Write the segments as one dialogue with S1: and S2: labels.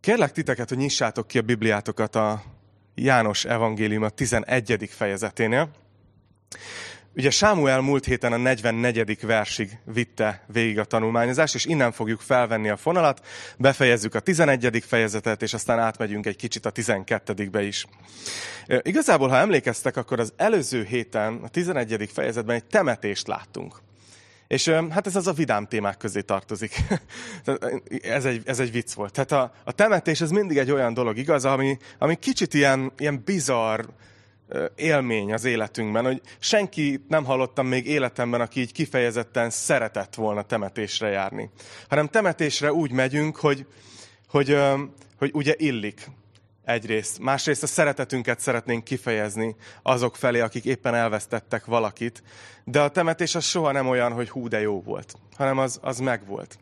S1: Kérlek titeket, hogy nyissátok ki a Bibliátokat a János evangélium a 11. fejezeténél. Ugye Sámuel múlt héten a 44. versig vitte végig a tanulmányozást, és innen fogjuk felvenni a fonalat, befejezzük a 11. fejezetet, és aztán átmegyünk egy kicsit a 12. is. Igazából, ha emlékeztek, akkor az előző héten, a 11. fejezetben egy temetést láttunk. És hát ez az a vidám témák közé tartozik. ez, egy, ez egy vicc volt. Tehát a, a temetés ez mindig egy olyan dolog, igaz, ami, ami kicsit ilyen, ilyen bizarr élmény az életünkben, hogy senki nem hallottam még életemben, aki így kifejezetten szeretett volna temetésre járni. Hanem temetésre úgy megyünk, hogy, hogy, hogy ugye illik egyrészt. Másrészt a szeretetünket szeretnénk kifejezni azok felé, akik éppen elvesztettek valakit. De a temetés az soha nem olyan, hogy hú, de jó volt, hanem az, az megvolt.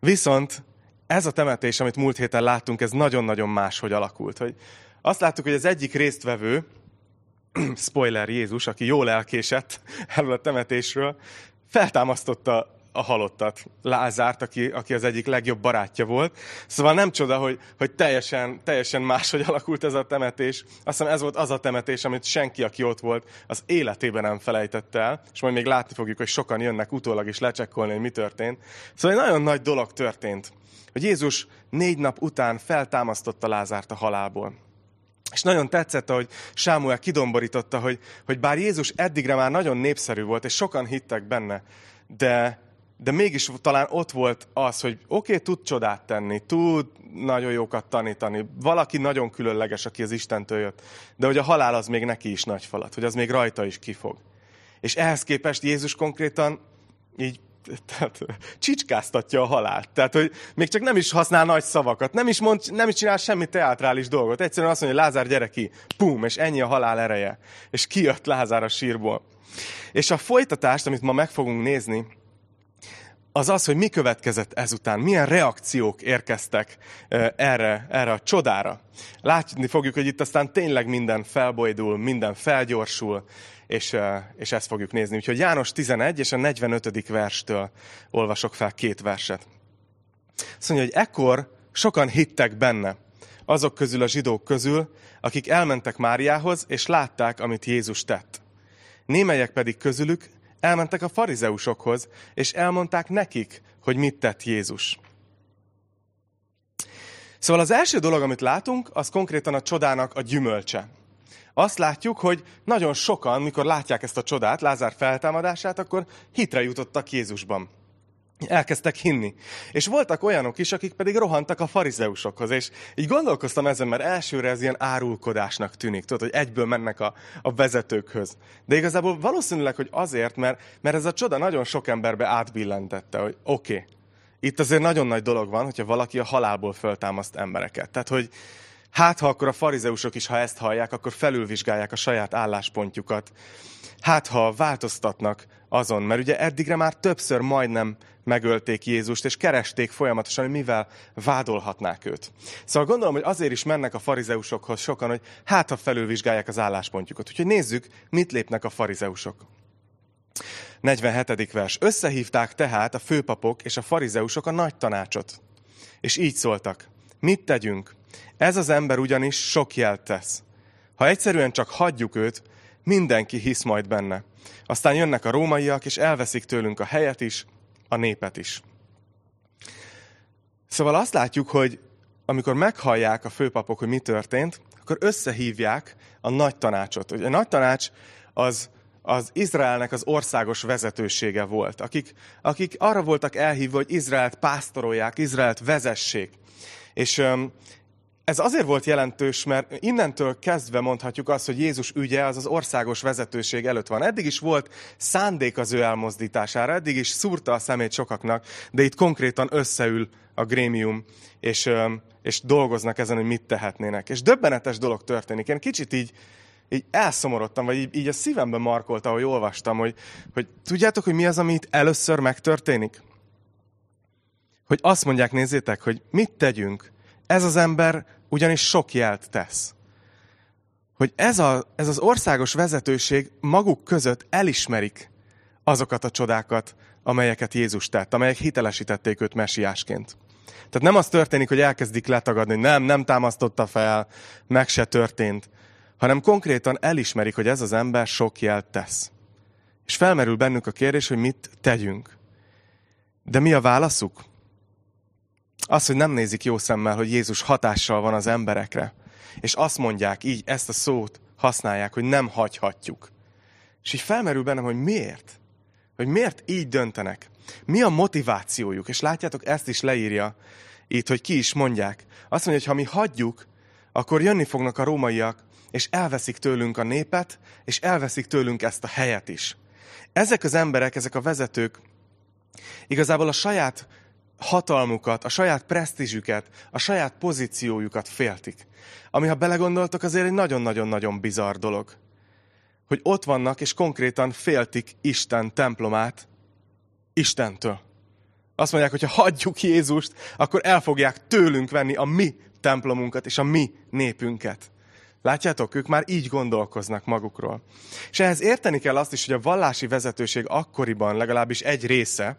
S1: Viszont ez a temetés, amit múlt héten láttunk, ez nagyon-nagyon máshogy alakult. Hogy azt láttuk, hogy az egyik résztvevő, spoiler Jézus, aki jól elkésett erről a temetésről, feltámasztotta a halottat, Lázárt, aki, aki az egyik legjobb barátja volt. Szóval nem csoda, hogy, hogy teljesen, teljesen máshogy alakult ez a temetés. Azt hiszem ez volt az a temetés, amit senki, aki ott volt, az életében nem felejtett el, és majd még látni fogjuk, hogy sokan jönnek utólag is lecsekkolni, hogy mi történt. Szóval egy nagyon nagy dolog történt, hogy Jézus négy nap után feltámasztotta Lázárt a halálból. És nagyon tetszett, hogy Sámuel kidomborította, hogy, hogy bár Jézus eddigre már nagyon népszerű volt, és sokan hittek benne, de, de mégis talán ott volt az, hogy oké, okay, tud csodát tenni, tud nagyon jókat tanítani, valaki nagyon különleges, aki az Istentől jött, de hogy a halál az még neki is nagy falat, hogy az még rajta is kifog. És ehhez képest Jézus konkrétan így tehát, csicskáztatja a halált. Tehát, hogy még csak nem is használ nagy szavakat, nem is, mond, nem is csinál semmi teátrális dolgot. Egyszerűen azt mondja, hogy Lázár, gyere ki, pum, és ennyi a halál ereje. És kijött Lázár a sírból. És a folytatást, amit ma meg fogunk nézni, az az, hogy mi következett ezután, milyen reakciók érkeztek erre, erre a csodára. Látni fogjuk, hogy itt aztán tényleg minden felbojdul, minden felgyorsul, és, és ezt fogjuk nézni. Úgyhogy János 11 és a 45. verstől olvasok fel két verset. Azt mondja, hogy ekkor sokan hittek benne, azok közül a zsidók közül, akik elmentek Máriához, és látták, amit Jézus tett. Némelyek pedig közülük elmentek a farizeusokhoz, és elmondták nekik, hogy mit tett Jézus. Szóval az első dolog, amit látunk, az konkrétan a csodának a gyümölcse. Azt látjuk, hogy nagyon sokan, mikor látják ezt a csodát, Lázár feltámadását, akkor hitre jutottak Jézusban. Elkezdtek hinni. És voltak olyanok is, akik pedig rohantak a farizeusokhoz. És így gondolkoztam ezen, mert elsőre ez ilyen árulkodásnak tűnik. Tudod, hogy egyből mennek a, a vezetőkhöz. De igazából valószínűleg, hogy azért, mert, mert ez a csoda nagyon sok emberbe átbillentette, hogy oké, okay, itt azért nagyon nagy dolog van, hogyha valaki a halálból föltámaszt embereket. Tehát, hogy hát ha akkor a farizeusok is, ha ezt hallják, akkor felülvizsgálják a saját álláspontjukat. Hát ha változtatnak azon, mert ugye eddigre már többször majdnem megölték Jézust, és keresték folyamatosan, hogy mivel vádolhatnák őt. Szóval gondolom, hogy azért is mennek a farizeusokhoz sokan, hogy hát ha felülvizsgálják az álláspontjukat. Úgyhogy nézzük, mit lépnek a farizeusok. 47. vers. Összehívták tehát a főpapok és a farizeusok a nagy tanácsot. És így szóltak. Mit tegyünk? Ez az ember ugyanis sok jelt tesz. Ha egyszerűen csak hagyjuk őt, mindenki hisz majd benne. Aztán jönnek a rómaiak, és elveszik tőlünk a helyet is, a népet is. Szóval azt látjuk, hogy amikor meghallják a főpapok, hogy mi történt, akkor összehívják a nagy tanácsot. A nagy tanács az, az Izraelnek az országos vezetősége volt, akik, akik arra voltak elhívva, hogy Izraelt pásztorolják, Izraelt vezessék. És ez azért volt jelentős, mert innentől kezdve mondhatjuk azt, hogy Jézus ügye az az országos vezetőség előtt van. Eddig is volt szándék az ő elmozdítására, eddig is szúrta a szemét sokaknak, de itt konkrétan összeül a grémium, és, és dolgoznak ezen, hogy mit tehetnének. És döbbenetes dolog történik. Én kicsit így, így elszomorodtam, vagy így, így a szívembe markolta, ahogy olvastam, hogy, hogy tudjátok, hogy mi az, ami itt először megtörténik? Hogy azt mondják, nézzétek, hogy mit tegyünk, ez az ember ugyanis sok jelt tesz. Hogy ez, a, ez az országos vezetőség maguk között elismerik azokat a csodákat, amelyeket Jézus tett, amelyek hitelesítették őt mesiásként. Tehát nem az történik, hogy elkezdik letagadni, hogy nem, nem támasztotta fel, meg se történt, hanem konkrétan elismerik, hogy ez az ember sok jelt tesz. És felmerül bennük a kérdés, hogy mit tegyünk. De mi a válaszuk? Az, hogy nem nézik jó szemmel, hogy Jézus hatással van az emberekre. És azt mondják, így ezt a szót használják, hogy nem hagyhatjuk. És így felmerül bennem, hogy miért? Hogy miért így döntenek? Mi a motivációjuk? És látjátok, ezt is leírja itt, hogy ki is mondják. Azt mondja, hogy ha mi hagyjuk, akkor jönni fognak a rómaiak, és elveszik tőlünk a népet, és elveszik tőlünk ezt a helyet is. Ezek az emberek, ezek a vezetők igazából a saját hatalmukat, a saját presztízsüket, a saját pozíciójukat féltik. Ami, ha belegondoltok, azért egy nagyon-nagyon-nagyon bizarr dolog. Hogy ott vannak, és konkrétan féltik Isten templomát Istentől. Azt mondják, hogy ha hagyjuk Jézust, akkor el fogják tőlünk venni a mi templomunkat és a mi népünket. Látjátok, ők már így gondolkoznak magukról. És ehhez érteni kell azt is, hogy a vallási vezetőség akkoriban legalábbis egy része,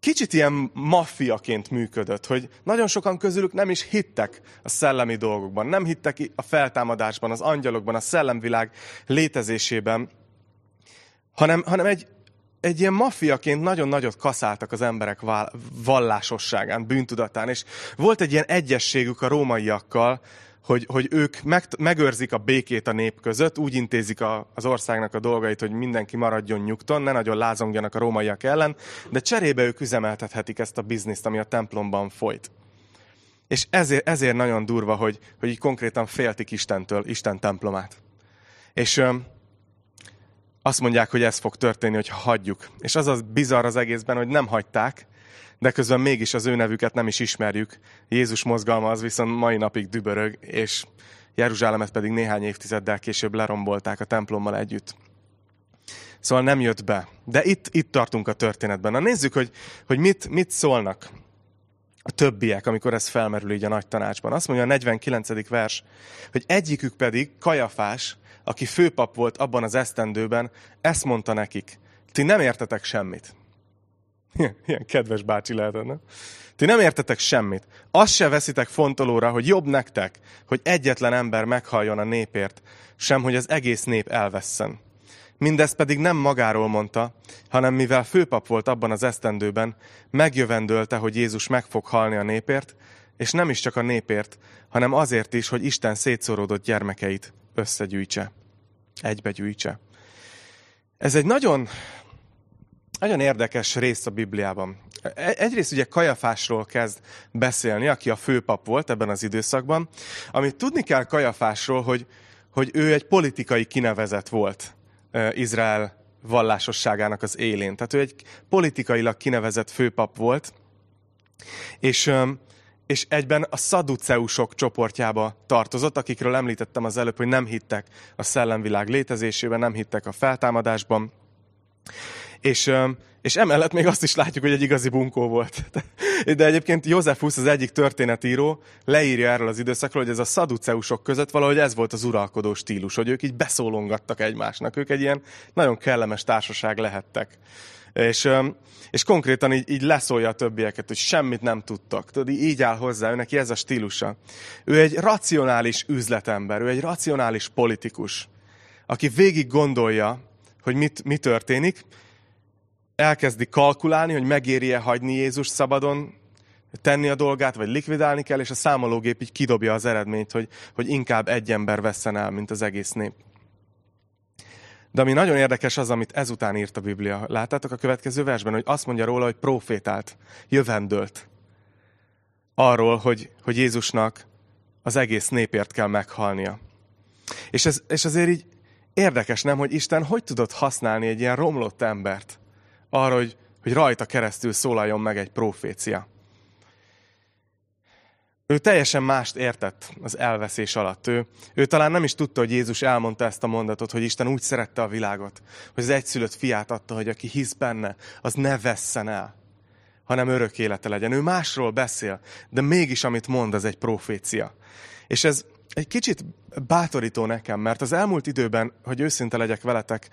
S1: kicsit ilyen maffiaként működött, hogy nagyon sokan közülük nem is hittek a szellemi dolgokban, nem hittek a feltámadásban, az angyalokban, a szellemvilág létezésében, hanem, hanem egy, egy ilyen maffiaként nagyon nagyot kaszáltak az emberek vallásosságán, bűntudatán, és volt egy ilyen egyességük a rómaiakkal, hogy, hogy ők meg, megőrzik a békét a nép között, úgy intézik a, az országnak a dolgait, hogy mindenki maradjon nyugton, ne nagyon lázongjanak a rómaiak ellen, de cserébe ők üzemeltethetik ezt a bizniszt, ami a templomban folyt. És ezért, ezért nagyon durva, hogy, hogy így konkrétan féltik Istentől, Isten templomát. És öm, azt mondják, hogy ez fog történni, hogyha hagyjuk. És az az bizarr az egészben, hogy nem hagyták, de közben mégis az ő nevüket nem is ismerjük. Jézus mozgalma az viszont mai napig dübörög, és Jeruzsálemet pedig néhány évtizeddel később lerombolták a templommal együtt. Szóval nem jött be. De itt, itt tartunk a történetben. Na nézzük, hogy, hogy mit, mit szólnak a többiek, amikor ez felmerül így a nagy tanácsban. Azt mondja a 49. vers, hogy egyikük pedig, Kajafás, aki főpap volt abban az esztendőben, ezt mondta nekik, ti nem értetek semmit. Ilyen, kedves bácsi lehetett, nem? Ti nem értetek semmit. Azt se veszitek fontolóra, hogy jobb nektek, hogy egyetlen ember meghalljon a népért, sem hogy az egész nép elvesszen. Mindezt pedig nem magáról mondta, hanem mivel főpap volt abban az esztendőben, megjövendölte, hogy Jézus meg fog halni a népért, és nem is csak a népért, hanem azért is, hogy Isten szétszoródott gyermekeit összegyűjtse, egybegyűjtse. Ez egy nagyon nagyon érdekes rész a Bibliában. E, egyrészt ugye Kajafásról kezd beszélni, aki a főpap volt ebben az időszakban. Amit tudni kell Kajafásról, hogy, hogy ő egy politikai kinevezet volt e, Izrael vallásosságának az élén. Tehát ő egy politikailag kinevezett főpap volt, és, és egyben a szaduceusok csoportjába tartozott, akikről említettem az előbb, hogy nem hittek a szellemvilág létezésében, nem hittek a feltámadásban. És, és emellett még azt is látjuk, hogy egy igazi bunkó volt. De egyébként Józsefus, az egyik történetíró, leírja erről az időszakról, hogy ez a szaduceusok között valahogy ez volt az uralkodó stílus, hogy ők így beszólongattak egymásnak. Ők egy ilyen nagyon kellemes társaság lehettek. És, és konkrétan így, így leszólja a többieket, hogy semmit nem tudtak. Tudod, így áll hozzá, ő neki ez a stílusa. Ő egy racionális üzletember, ő egy racionális politikus, aki végig gondolja, hogy mit, mi történik, elkezdi kalkulálni, hogy megéri-e hagyni Jézus szabadon, tenni a dolgát, vagy likvidálni kell, és a számológép így kidobja az eredményt, hogy, hogy inkább egy ember vesszen el, mint az egész nép. De ami nagyon érdekes az, amit ezután írt a Biblia. Láttátok a következő versben, hogy azt mondja róla, hogy profétált, jövendőlt. Arról, hogy, hogy Jézusnak az egész népért kell meghalnia. És, ez, és azért így érdekes, nem, hogy Isten hogy tudott használni egy ilyen romlott embert, arra, hogy, hogy rajta keresztül szólaljon meg egy profécia. Ő teljesen mást értett az elveszés alatt. Ő, ő talán nem is tudta, hogy Jézus elmondta ezt a mondatot, hogy Isten úgy szerette a világot, hogy az egyszülött fiát adta, hogy aki hisz benne, az ne vesszen el, hanem örök élete legyen. Ő másról beszél, de mégis amit mond, az egy profécia. És ez egy kicsit bátorító nekem, mert az elmúlt időben, hogy őszinte legyek veletek,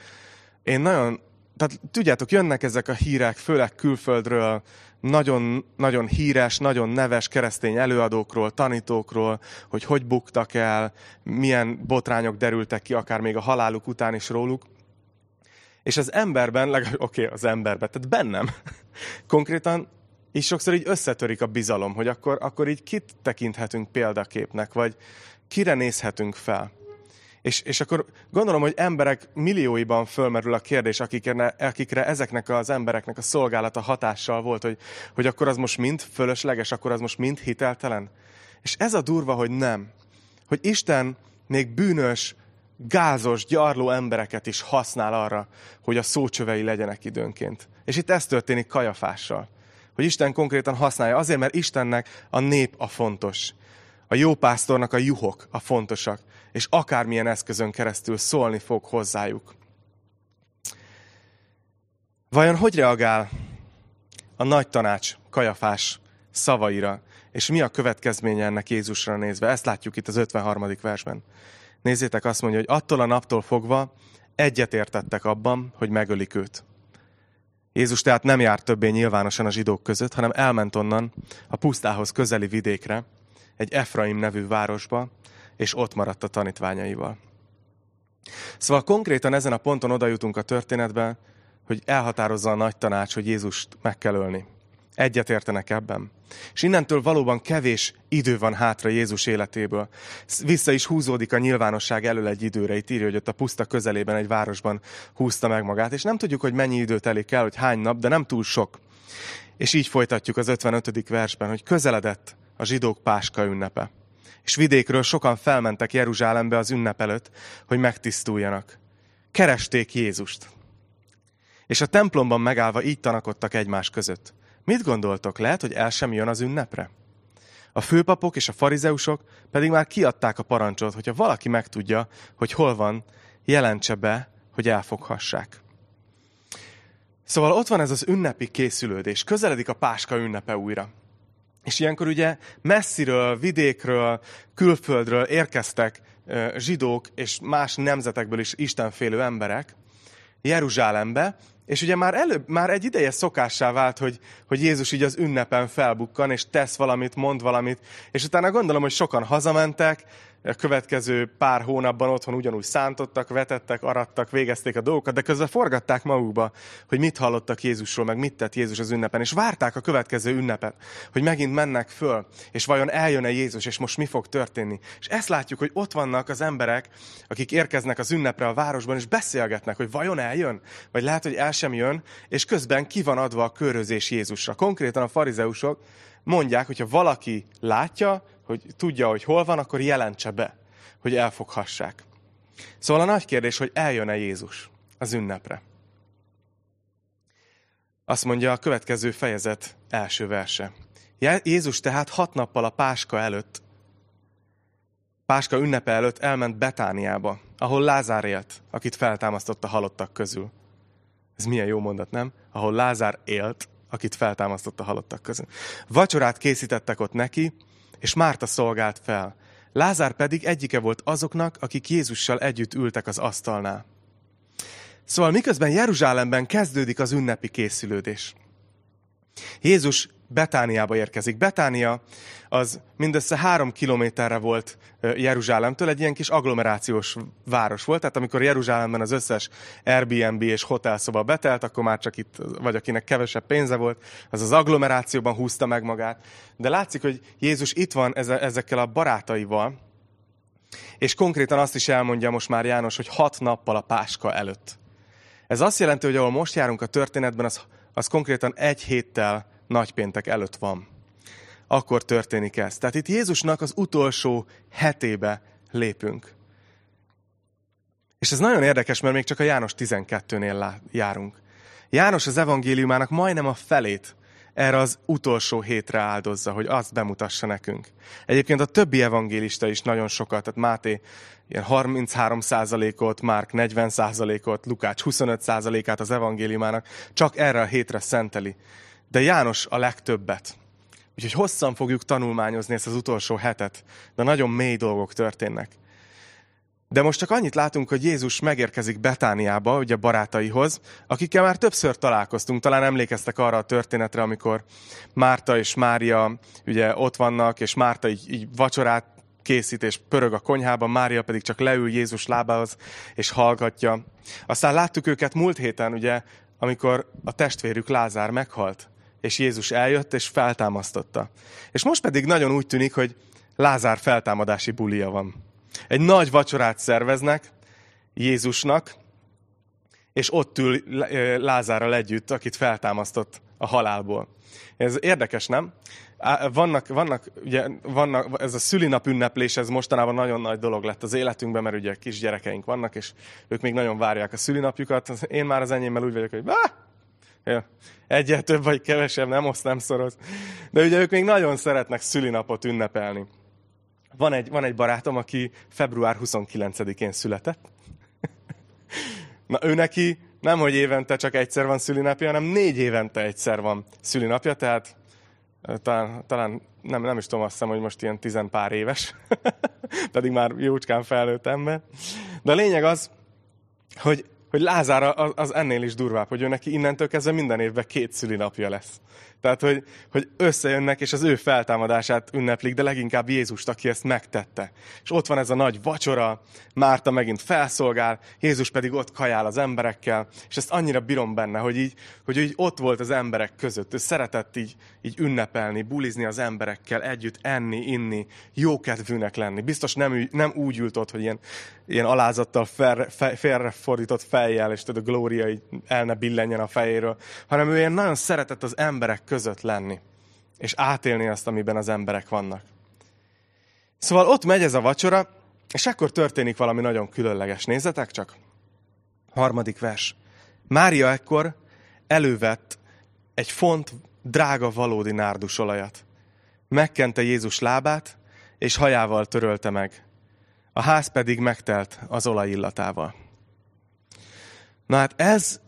S1: én nagyon tehát tudjátok, jönnek ezek a hírek, főleg külföldről, nagyon, nagyon híres, nagyon neves keresztény előadókról, tanítókról, hogy hogy buktak el, milyen botrányok derültek ki, akár még a haláluk után is róluk. És az emberben, oké, okay, az emberben, tehát bennem konkrétan így sokszor így összetörik a bizalom, hogy akkor, akkor így kit tekinthetünk példaképnek, vagy kire nézhetünk fel. És, és akkor gondolom, hogy emberek millióiban fölmerül a kérdés, akikre, akikre ezeknek az embereknek a szolgálata hatással volt, hogy, hogy akkor az most mind fölösleges, akkor az most mind hiteltelen. És ez a durva, hogy nem. Hogy Isten még bűnös, gázos, gyarló embereket is használ arra, hogy a szócsövei legyenek időnként. És itt ez történik Kajafással. Hogy Isten konkrétan használja azért, mert Istennek a nép a fontos. A jó pásztornak a juhok a fontosak és akármilyen eszközön keresztül szólni fog hozzájuk. Vajon hogy reagál a nagy tanács Kajafás szavaira, és mi a következménye ennek Jézusra nézve? Ezt látjuk itt az 53. versben. Nézzétek, azt mondja, hogy attól a naptól fogva egyetértettek abban, hogy megölik őt. Jézus tehát nem járt többé nyilvánosan a zsidók között, hanem elment onnan a pusztához közeli vidékre, egy Efraim nevű városba, és ott maradt a tanítványaival. Szóval konkrétan ezen a ponton oda jutunk a történetbe, hogy elhatározza a nagy tanács, hogy Jézust meg kell ölni. Egyet értenek ebben. És innentől valóban kevés idő van hátra Jézus életéből. Vissza is húzódik a nyilvánosság elől egy időre. Itt írja, hogy ott a puszta közelében egy városban húzta meg magát. És nem tudjuk, hogy mennyi időt telik el, hogy hány nap, de nem túl sok. És így folytatjuk az 55. versben, hogy közeledett a zsidók páska ünnepe és vidékről sokan felmentek Jeruzsálembe az ünnep előtt, hogy megtisztuljanak. Keresték Jézust. És a templomban megállva így tanakodtak egymás között. Mit gondoltok, lehet, hogy el sem jön az ünnepre? A főpapok és a farizeusok pedig már kiadták a parancsot, hogyha valaki megtudja, hogy hol van, jelentse be, hogy elfoghassák. Szóval ott van ez az ünnepi készülődés. Közeledik a Páska ünnepe újra. És ilyenkor ugye messziről, vidékről, külföldről érkeztek zsidók és más nemzetekből is istenfélő emberek Jeruzsálembe, és ugye már, előbb, már egy ideje szokássá vált, hogy, hogy Jézus így az ünnepen felbukkan, és tesz valamit, mond valamit, és utána gondolom, hogy sokan hazamentek, a következő pár hónapban otthon ugyanúgy szántottak, vetettek, arattak, végezték a dolgokat, de közben forgatták magukba, hogy mit hallottak Jézusról, meg mit tett Jézus az ünnepen, és várták a következő ünnepet, hogy megint mennek föl, és vajon eljön-e Jézus, és most mi fog történni. És ezt látjuk, hogy ott vannak az emberek, akik érkeznek az ünnepre a városban, és beszélgetnek, hogy vajon eljön, vagy lehet, hogy el sem jön, és közben ki van adva a körözés Jézusra. Konkrétan a farizeusok mondják, hogyha valaki látja, hogy tudja, hogy hol van, akkor jelentse be, hogy elfoghassák. Szóval a nagy kérdés, hogy eljön-e Jézus az ünnepre. Azt mondja a következő fejezet első verse. Jézus tehát hat nappal a Páska előtt, Páska ünnepe előtt elment Betániába, ahol Lázár élt, akit feltámasztott a halottak közül. Ez milyen jó mondat, nem? Ahol Lázár élt, akit feltámasztott a halottak közül. Vacsorát készítettek ott neki, és Márta szolgált fel. Lázár pedig egyike volt azoknak, akik Jézussal együtt ültek az asztalnál. Szóval miközben Jeruzsálemben kezdődik az ünnepi készülődés. Jézus Betániába érkezik. Betánia az mindössze három kilométerre volt Jeruzsálemtől, egy ilyen kis agglomerációs város volt, tehát amikor Jeruzsálemben az összes Airbnb és hotelszoba betelt, akkor már csak itt, vagy akinek kevesebb pénze volt, az az agglomerációban húzta meg magát. De látszik, hogy Jézus itt van ezekkel a barátaival, és konkrétan azt is elmondja most már János, hogy hat nappal a Páska előtt. Ez azt jelenti, hogy ahol most járunk a történetben, az, az konkrétan egy héttel nagypéntek előtt van. Akkor történik ez. Tehát itt Jézusnak az utolsó hetébe lépünk. És ez nagyon érdekes, mert még csak a János 12-nél járunk. János az evangéliumának majdnem a felét erre az utolsó hétre áldozza, hogy azt bemutassa nekünk. Egyébként a többi evangélista is nagyon sokat, tehát Máté ilyen 33 ot Márk 40 ot Lukács 25 át az evangéliumának csak erre a hétre szenteli de János a legtöbbet. Úgyhogy hosszan fogjuk tanulmányozni ezt az utolsó hetet, de nagyon mély dolgok történnek. De most csak annyit látunk, hogy Jézus megérkezik Betániába, ugye barátaihoz, akikkel már többször találkoztunk. Talán emlékeztek arra a történetre, amikor Márta és Mária ugye ott vannak, és Márta így, így vacsorát készít, és pörög a konyhában, Mária pedig csak leül Jézus lábához, és hallgatja. Aztán láttuk őket múlt héten, ugye, amikor a testvérük Lázár meghalt, és Jézus eljött, és feltámasztotta. És most pedig nagyon úgy tűnik, hogy Lázár feltámadási bulia van. Egy nagy vacsorát szerveznek Jézusnak, és ott ül Lázárral együtt, akit feltámasztott a halálból. Ez érdekes, nem? Vannak, vannak, ugye, vannak, ez a szülinap ünneplés, ez mostanában nagyon nagy dolog lett az életünkben, mert ugye kisgyerekeink vannak, és ők még nagyon várják a szülinapjukat. Én már az enyémmel úgy vagyok, hogy bah! Ja, egyet több vagy kevesebb, nem oszt, nem szoroz. De ugye ők még nagyon szeretnek szülinapot ünnepelni. Van egy, van egy barátom, aki február 29-én született. Na ő neki nem, hogy évente csak egyszer van szülinapja, hanem négy évente egyszer van szülinapja, tehát talán, talán nem, nem is tudom, azt hiszem, hogy most ilyen tizenpár éves, pedig már jócskán felnőtt ember. De a lényeg az, hogy, hogy Lázár az ennél is durvább, hogy ő neki innentől kezdve minden évben két szülinapja lesz. Tehát, hogy, hogy összejönnek, és az ő feltámadását ünneplik, de leginkább Jézust, aki ezt megtette. És ott van ez a nagy vacsora, Márta megint felszolgál, Jézus pedig ott kajál az emberekkel, és ezt annyira bírom benne, hogy így, hogy így ott volt az emberek között. Ő szeretett így, így ünnepelni, bulizni az emberekkel, együtt enni, inni, jókedvűnek lenni. Biztos nem, nem úgy ült ott, hogy ilyen, ilyen alázattal fel, fe, félrefordított fejjel, és tudod, a glória így el ne billenjen a fejéről, hanem ő ilyen nagyon szeretett az emberek között lenni, és átélni azt, amiben az emberek vannak. Szóval ott megy ez a vacsora, és akkor történik valami nagyon különleges. Nézzetek csak! Harmadik vers. Mária ekkor elővett egy font drága valódi nárdusolajat. Megkente Jézus lábát, és hajával törölte meg. A ház pedig megtelt az olajillatával. Na hát ez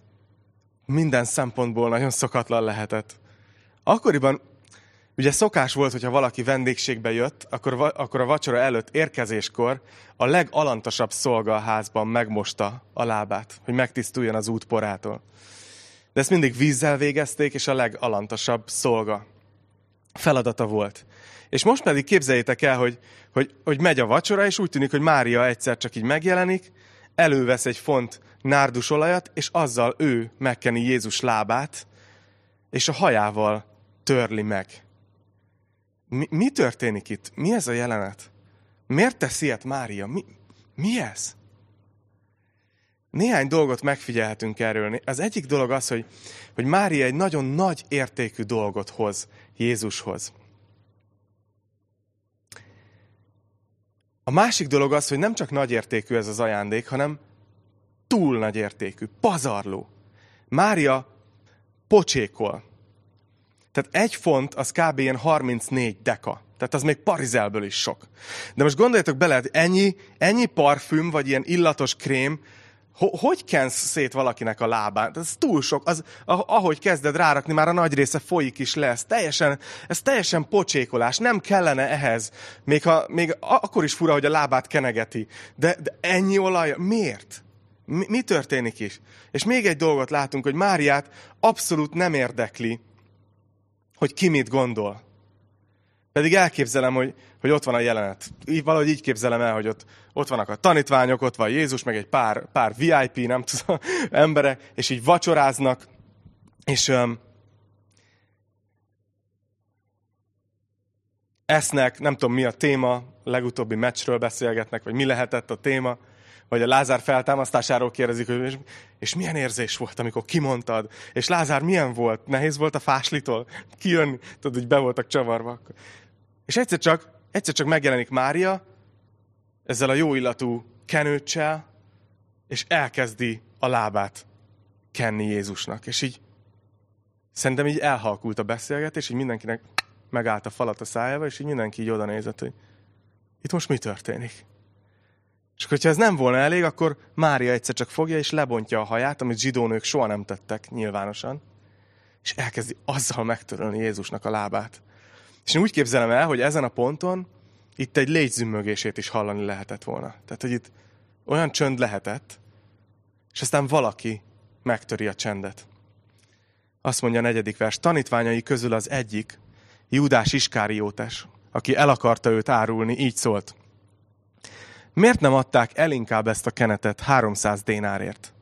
S1: minden szempontból nagyon szokatlan lehetett. Akkoriban ugye szokás volt, hogyha valaki vendégségbe jött, akkor, akkor a vacsora előtt érkezéskor a legalantasabb szolga a házban megmosta a lábát, hogy megtisztuljon az út porától. De ezt mindig vízzel végezték, és a legalantasabb szolga feladata volt. És most pedig képzeljétek el, hogy, hogy, hogy megy a vacsora, és úgy tűnik, hogy Mária egyszer csak így megjelenik, elővesz egy font nárdusolajat, és azzal ő megkeni Jézus lábát, és a hajával törli meg. Mi, mi történik itt? Mi ez a jelenet? Miért teszi ilyet Mária? Mi, mi ez? Néhány dolgot megfigyelhetünk erről. Az egyik dolog az, hogy, hogy Mária egy nagyon nagy értékű dolgot hoz Jézushoz. A másik dolog az, hogy nem csak nagy értékű ez az ajándék, hanem túl nagy értékű, pazarló. Mária pocsékol. Tehát egy font az kb. ilyen 34 deka. Tehát az még parizelből is sok. De most gondoljatok bele, hogy ennyi, ennyi parfüm, vagy ilyen illatos krém, hogy kensz szét valakinek a lábát? Ez túl sok. Az, ahogy kezded rárakni, már a nagy része folyik is le. Ez teljesen, ez teljesen pocsékolás. Nem kellene ehhez. Még, ha, még akkor is fura, hogy a lábát kenegeti. De, de ennyi olaj, miért? Mi, mi történik is? És még egy dolgot látunk, hogy Máriát abszolút nem érdekli, hogy ki mit gondol. Pedig elképzelem, hogy, hogy ott van a jelenet. Így, valahogy így képzelem el, hogy ott, ott vannak a tanítványok, ott van Jézus, meg egy pár, pár VIP, nem tudom, emberek, és így vacsoráznak, és um, esznek, nem tudom mi a téma, legutóbbi meccsről beszélgetnek, vagy mi lehetett a téma, vagy a Lázár feltámasztásáról kérdezik, hogy és, és milyen érzés volt, amikor kimondtad, és Lázár milyen volt, nehéz volt a fáslitól kijönni, tudod, hogy be voltak csavarva. És egyszer csak, egyszer csak megjelenik Mária, ezzel a jó illatú kenőccsel, és elkezdi a lábát kenni Jézusnak. És így szerintem így elhalkult a beszélgetés, így mindenkinek megállt a falat a szájába, és így mindenki így oda nézett, hogy itt most mi történik? És hogyha ez nem volna elég, akkor Mária egyszer csak fogja és lebontja a haját, amit zsidónők soha nem tettek nyilvánosan, és elkezdi azzal megtörölni Jézusnak a lábát. És én úgy képzelem el, hogy ezen a ponton itt egy légyzümmögését is hallani lehetett volna. Tehát, hogy itt olyan csönd lehetett, és aztán valaki megtöri a csendet. Azt mondja a negyedik vers, tanítványai közül az egyik, Júdás Iskáriótes, aki el akarta őt árulni, így szólt. Miért nem adták el inkább ezt a kenetet 300 dénárért?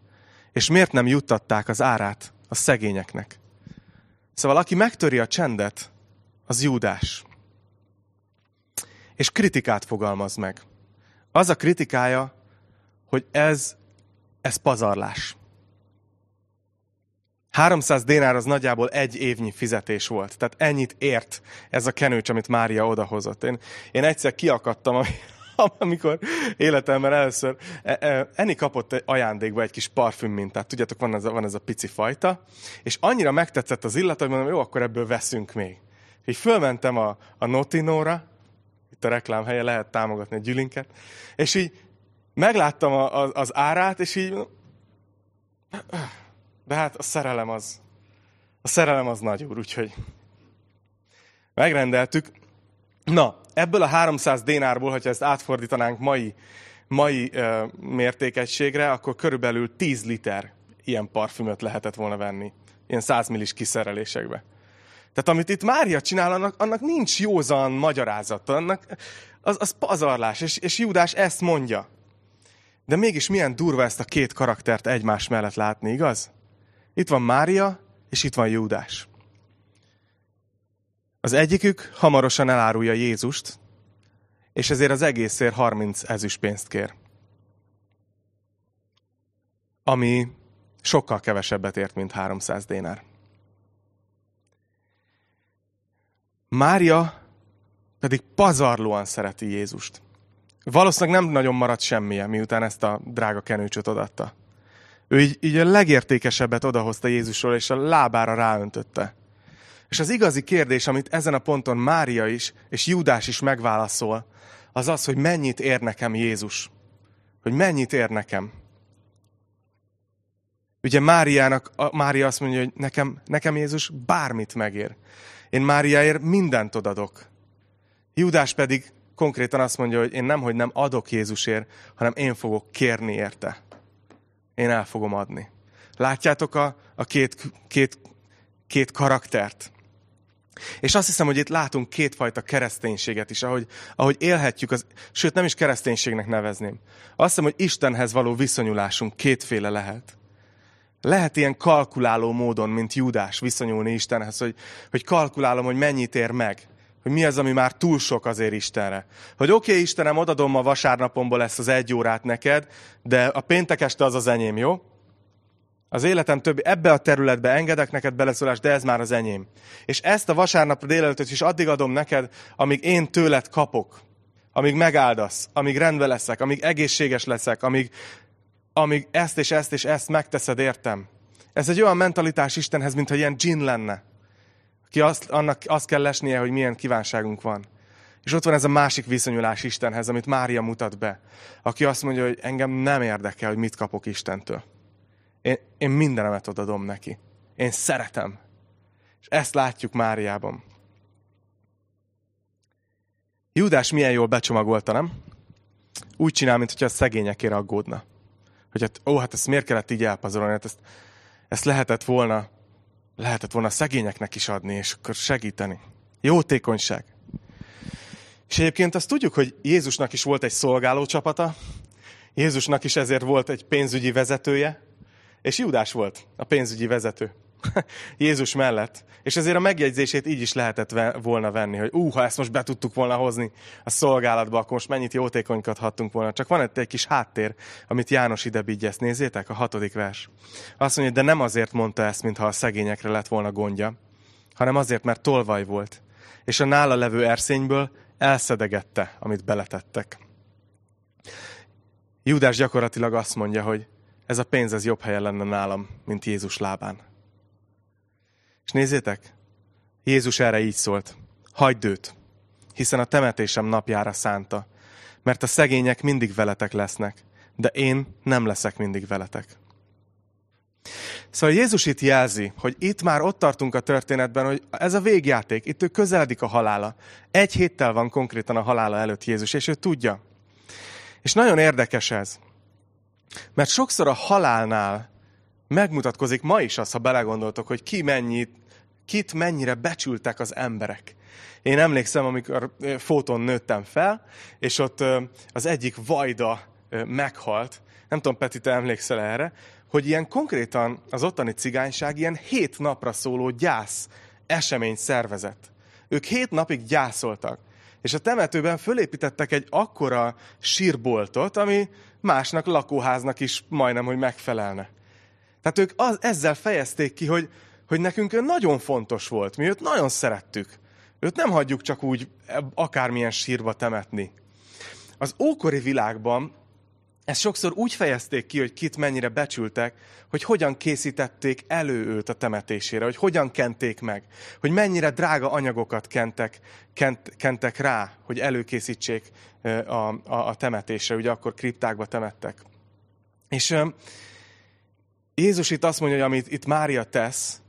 S1: És miért nem juttatták az árát a szegényeknek? Szóval aki megtöri a csendet, az Júdás. És kritikát fogalmaz meg. Az a kritikája, hogy ez, ez pazarlás. 300 dénár az nagyjából egy évnyi fizetés volt. Tehát ennyit ért ez a kenőcs, amit Mária odahozott. Én, én egyszer kiakadtam, amikor életemben először e, e, kapott egy ajándékba egy kis parfüm mintát. Tudjátok, van ez, a, van ez a pici fajta. És annyira megtetszett az illat, hogy mondom, jó, akkor ebből veszünk még. Így fölmentem a, a Notinóra, itt a reklám helye, lehet támogatni a gyülinket, és így megláttam a, a, az árát, és így de hát a szerelem az, a szerelem az nagy úr, úgyhogy megrendeltük. Na, ebből a 300 dénárból, hogyha ezt átfordítanánk mai, mai uh, mértékegységre, akkor körülbelül 10 liter ilyen parfümöt lehetett volna venni. Ilyen 100 millis kiszerelésekbe. Tehát amit itt Mária csinál, annak, annak nincs józan magyarázata, annak, az, az pazarlás, és, és Júdás ezt mondja. De mégis milyen durva ezt a két karaktert egymás mellett látni, igaz? Itt van Mária, és itt van Júdás. Az egyikük hamarosan elárulja Jézust, és ezért az egészért 30 ezüstpénzt kér. Ami sokkal kevesebbet ért, mint 300 dénár. Mária pedig pazarlóan szereti Jézust. Valószínűleg nem nagyon maradt semmije, miután ezt a drága kenőcsöt odatta. Ő így, így a legértékesebbet odahozta Jézusról, és a lábára ráöntötte. És az igazi kérdés, amit ezen a ponton Mária is, és Júdás is megválaszol, az az, hogy mennyit ér nekem Jézus. Hogy mennyit ér nekem. Ugye Máriának, Mária azt mondja, hogy nekem, nekem Jézus bármit megér. Én Máriáért mindent odadok. Júdás pedig konkrétan azt mondja, hogy én nem, hogy nem adok Jézusért, hanem én fogok kérni érte én el fogom adni. Látjátok a, a két, két, két karaktert? És azt hiszem, hogy itt látunk kétfajta kereszténységet is, ahogy, ahogy élhetjük, az, sőt nem is kereszténységnek nevezném. Azt hiszem, hogy Istenhez való viszonyulásunk kétféle lehet. Lehet ilyen kalkuláló módon, mint Júdás viszonyulni Istenhez, hogy, hogy kalkulálom, hogy mennyit ér meg hogy mi az, ami már túl sok azért Istenre. Hogy oké, okay, Istenem, odadom a vasárnapomból ezt az egy órát neked, de a péntek este az az enyém, jó? Az életem többi, ebbe a területbe engedek neked beleszólást, de ez már az enyém. És ezt a vasárnap délelőttöt is addig adom neked, amíg én tőled kapok. Amíg megáldasz, amíg rendben leszek, amíg egészséges leszek, amíg, amíg ezt és ezt és ezt megteszed, értem. Ez egy olyan mentalitás Istenhez, mintha ilyen dzsin lenne aki azt, annak azt kell lesnie, hogy milyen kívánságunk van. És ott van ez a másik viszonyulás Istenhez, amit Mária mutat be, aki azt mondja, hogy engem nem érdekel, hogy mit kapok Istentől. Én, én mindenemet odadom neki. Én szeretem. És ezt látjuk Máriában. Júdás milyen jól becsomagolta, nem? Úgy csinál, mintha a szegényekére aggódna. Hogy hát, ó, hát ezt miért kellett így elpazarolni? Hát ezt, ezt lehetett volna lehetett volna szegényeknek is adni, és akkor segíteni. Jótékonyság. És egyébként azt tudjuk, hogy Jézusnak is volt egy szolgáló csapata, Jézusnak is ezért volt egy pénzügyi vezetője, és Júdás volt a pénzügyi vezető. Jézus mellett. És ezért a megjegyzését így is lehetett volna venni, hogy ú, ha ezt most be tudtuk volna hozni a szolgálatba, akkor most mennyit jótékonykodhattunk volna. Csak van itt egy kis háttér, amit János ide ezt Nézzétek, a hatodik vers. Azt mondja, de nem azért mondta ezt, mintha a szegényekre lett volna gondja, hanem azért, mert tolvaj volt. És a nála levő erszényből elszedegette, amit beletettek. Júdás gyakorlatilag azt mondja, hogy ez a pénz ez jobb helyen lenne nálam, mint Jézus lábán. És nézzétek, Jézus erre így szólt. Hagyd őt, hiszen a temetésem napjára szánta, mert a szegények mindig veletek lesznek, de én nem leszek mindig veletek. Szóval Jézus itt jelzi, hogy itt már ott tartunk a történetben, hogy ez a végjáték, itt ő közeledik a halála. Egy héttel van konkrétan a halála előtt Jézus, és ő tudja. És nagyon érdekes ez. Mert sokszor a halálnál megmutatkozik ma is az, ha belegondoltok, hogy ki mennyit, kit mennyire becsültek az emberek. Én emlékszem, amikor fotón nőttem fel, és ott az egyik vajda meghalt. Nem tudom, Peti, te emlékszel erre, hogy ilyen konkrétan az ottani cigányság ilyen hét napra szóló gyász eseményt szervezett. Ők hét napig gyászoltak. És a temetőben fölépítettek egy akkora sírboltot, ami másnak lakóháznak is majdnem, hogy megfelelne. Tehát ők az, ezzel fejezték ki, hogy, hogy nekünk ő nagyon fontos volt. Mi őt nagyon szerettük. Őt nem hagyjuk csak úgy akármilyen sírba temetni. Az ókori világban ezt sokszor úgy fejezték ki, hogy kit mennyire becsültek, hogy hogyan készítették elő őt a temetésére, hogy hogyan kenték meg, hogy mennyire drága anyagokat kentek, kent, kentek rá, hogy előkészítsék a, a, a temetésre. Ugye akkor kriptákba temettek. És Jézus itt azt mondja, hogy amit itt Mária tesz,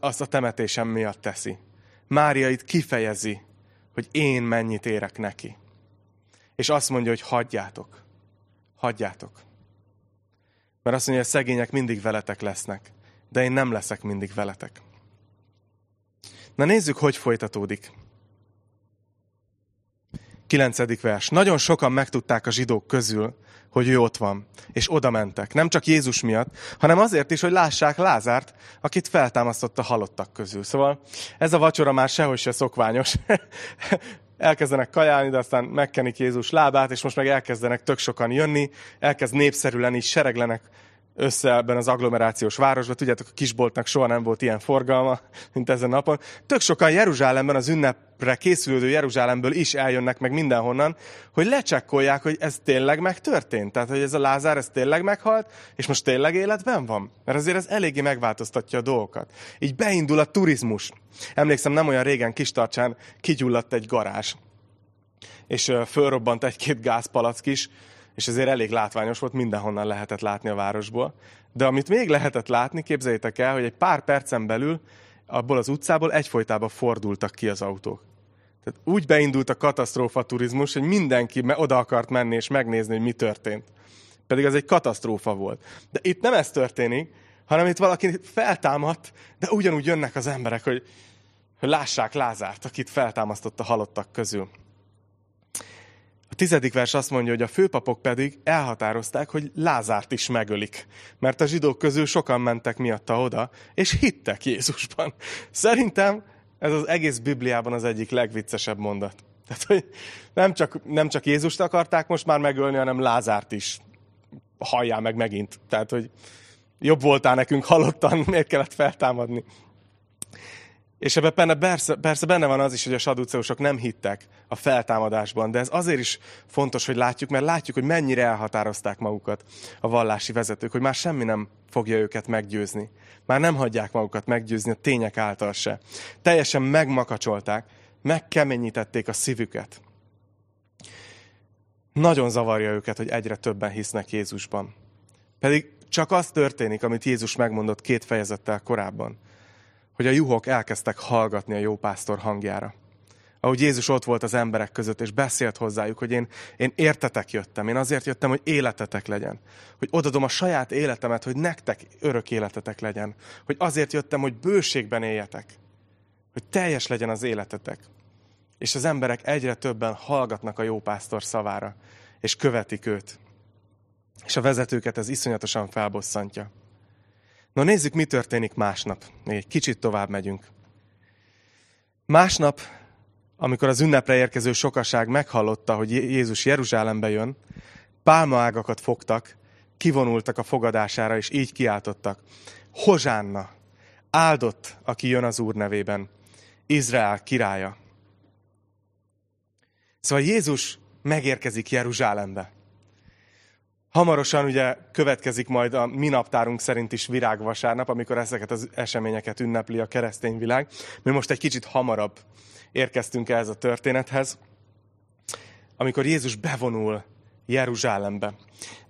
S1: azt a temetésem miatt teszi. Mária itt kifejezi, hogy én mennyit érek neki. És azt mondja, hogy hagyjátok. Hagyjátok. Mert azt mondja, hogy a szegények mindig veletek lesznek, de én nem leszek mindig veletek. Na nézzük, hogy folytatódik. Kilencedik vers. Nagyon sokan megtudták a zsidók közül, hogy ő ott van, és oda mentek. Nem csak Jézus miatt, hanem azért is, hogy lássák Lázárt, akit feltámasztott a halottak közül. Szóval ez a vacsora már sehogy se szokványos. elkezdenek kajálni, de aztán megkenik Jézus lábát, és most meg elkezdenek tök sokan jönni, elkezd népszerű lenni, sereglenek össze ebben az agglomerációs városban. Tudjátok, a kisboltnak soha nem volt ilyen forgalma, mint ezen napon. Tök sokan Jeruzsálemben, az ünnepre készülődő Jeruzsálemből is eljönnek meg mindenhonnan, hogy lecsekkolják, hogy ez tényleg megtörtént. Tehát, hogy ez a Lázár, ez tényleg meghalt, és most tényleg életben van. Mert azért ez eléggé megváltoztatja a dolgokat. Így beindul a turizmus. Emlékszem, nem olyan régen Kistarcsán kigyulladt egy garázs. És fölrobbant egy-két gázpalack is, és ezért elég látványos volt, mindenhonnan lehetett látni a városból. De amit még lehetett látni, képzeljétek el, hogy egy pár percen belül abból az utcából egyfolytában fordultak ki az autók. Tehát úgy beindult a katasztrófa turizmus, hogy mindenki oda akart menni és megnézni, hogy mi történt. Pedig az egy katasztrófa volt. De itt nem ez történik, hanem itt valaki feltámadt, de ugyanúgy jönnek az emberek, hogy, hogy lássák Lázárt, akit feltámasztott a halottak közül. A tizedik vers azt mondja, hogy a főpapok pedig elhatározták, hogy Lázárt is megölik. Mert a zsidók közül sokan mentek miatta oda, és hittek Jézusban. Szerintem ez az egész Bibliában az egyik legviccesebb mondat. Tehát, hogy nem csak, nem csak Jézust akarták most már megölni, hanem Lázárt is. Halljál meg megint. Tehát, hogy jobb voltál nekünk halottan, miért kellett feltámadni. És ebben benne, persze, persze benne van az is, hogy a saduceusok nem hittek a feltámadásban, de ez azért is fontos, hogy látjuk, mert látjuk, hogy mennyire elhatározták magukat a vallási vezetők, hogy már semmi nem fogja őket meggyőzni. Már nem hagyják magukat meggyőzni a tények által se. Teljesen megmakacsolták, megkeményítették a szívüket. Nagyon zavarja őket, hogy egyre többen hisznek Jézusban. Pedig csak az történik, amit Jézus megmondott két fejezettel korábban hogy a juhok elkezdtek hallgatni a jó pásztor hangjára. Ahogy Jézus ott volt az emberek között, és beszélt hozzájuk, hogy én, én értetek jöttem, én azért jöttem, hogy életetek legyen. Hogy odadom a saját életemet, hogy nektek örök életetek legyen. Hogy azért jöttem, hogy bőségben éljetek. Hogy teljes legyen az életetek. És az emberek egyre többen hallgatnak a jó pásztor szavára, és követik őt. És a vezetőket ez iszonyatosan felbosszantja. Na nézzük, mi történik másnap. Még egy kicsit tovább megyünk. Másnap, amikor az ünnepre érkező sokaság meghallotta, hogy Jézus Jeruzsálembe jön, pálmaágakat fogtak, kivonultak a fogadására, és így kiáltottak. Hozsánna, áldott, aki jön az Úr nevében, Izrael királya. Szóval Jézus megérkezik Jeruzsálembe. Hamarosan ugye következik majd a mi naptárunk szerint is virágvasárnap, amikor ezeket az eseményeket ünnepli a keresztény világ. Mi most egy kicsit hamarabb érkeztünk ehhez a történethez, amikor Jézus bevonul Jeruzsálembe.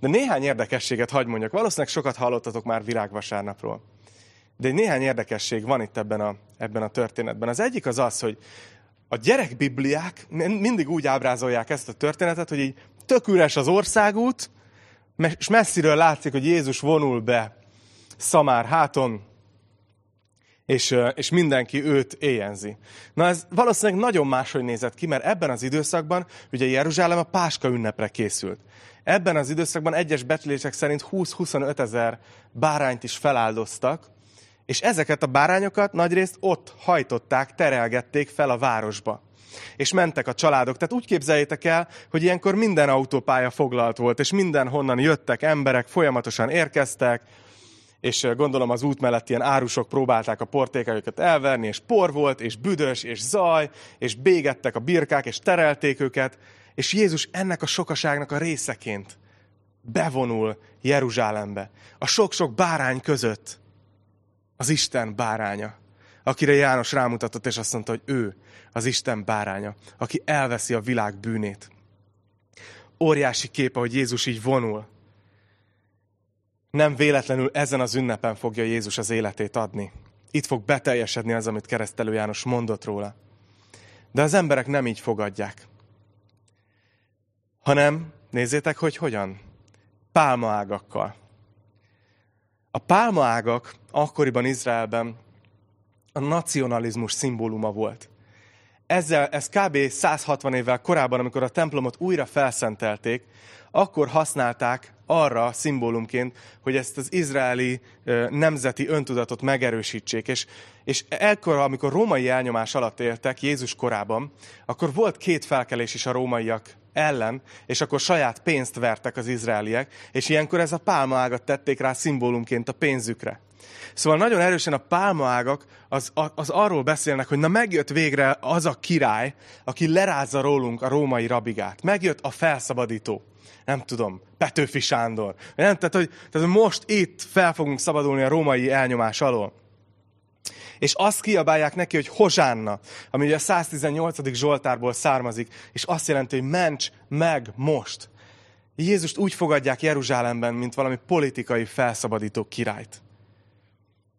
S1: De néhány érdekességet hagy mondjak. Valószínűleg sokat hallottatok már virágvasárnapról. De egy néhány érdekesség van itt ebben a, ebben a történetben. Az egyik az az, hogy a gyerekbibliák mindig úgy ábrázolják ezt a történetet, hogy így tök üres az országút, és messziről látszik, hogy Jézus vonul be Szamár háton, és, és mindenki őt éjjenzi. Na ez valószínűleg nagyon máshogy nézett ki, mert ebben az időszakban ugye Jeruzsálem a Páska ünnepre készült. Ebben az időszakban egyes becslések szerint 20-25 ezer bárányt is feláldoztak, és ezeket a bárányokat nagyrészt ott hajtották, terelgették fel a városba. És mentek a családok. Tehát úgy képzeljétek el, hogy ilyenkor minden autópálya foglalt volt, és mindenhonnan jöttek emberek, folyamatosan érkeztek, és gondolom az út mellett ilyen árusok próbálták a portékájukat elverni, és por volt, és büdös, és zaj, és bégettek a birkák, és terelték őket, és Jézus ennek a sokaságnak a részeként bevonul Jeruzsálembe. A sok-sok bárány között az Isten báránya, akire János rámutatott, és azt mondta, hogy ő az Isten báránya, aki elveszi a világ bűnét. Óriási kép, hogy Jézus így vonul. Nem véletlenül ezen az ünnepen fogja Jézus az életét adni. Itt fog beteljesedni az, amit keresztelő János mondott róla. De az emberek nem így fogadják. Hanem, nézzétek, hogy hogyan? Pálmaágakkal. A pálmaágak akkoriban Izraelben a nacionalizmus szimbóluma volt. Ezzel, ez kb. 160 évvel korábban, amikor a templomot újra felszentelték, akkor használták arra szimbólumként, hogy ezt az izraeli nemzeti öntudatot megerősítsék. És, és ekkor, amikor római elnyomás alatt éltek, Jézus korában, akkor volt két felkelés is a rómaiak ellen, és akkor saját pénzt vertek az izraeliek, és ilyenkor ez a pálmaágat tették rá szimbólumként a pénzükre. Szóval nagyon erősen a pálmaágak az, az arról beszélnek, hogy na megjött végre az a király, aki lerázza rólunk a római rabigát. Megjött a felszabadító. Nem tudom, Petőfi Sándor. Nem? Tehát, hogy, tehát, most itt fel fogunk szabadulni a római elnyomás alól. És azt kiabálják neki, hogy Hozsánna, ami ugye a 118. Zsoltárból származik, és azt jelenti, hogy ments meg most. Jézust úgy fogadják Jeruzsálemben, mint valami politikai felszabadító királyt.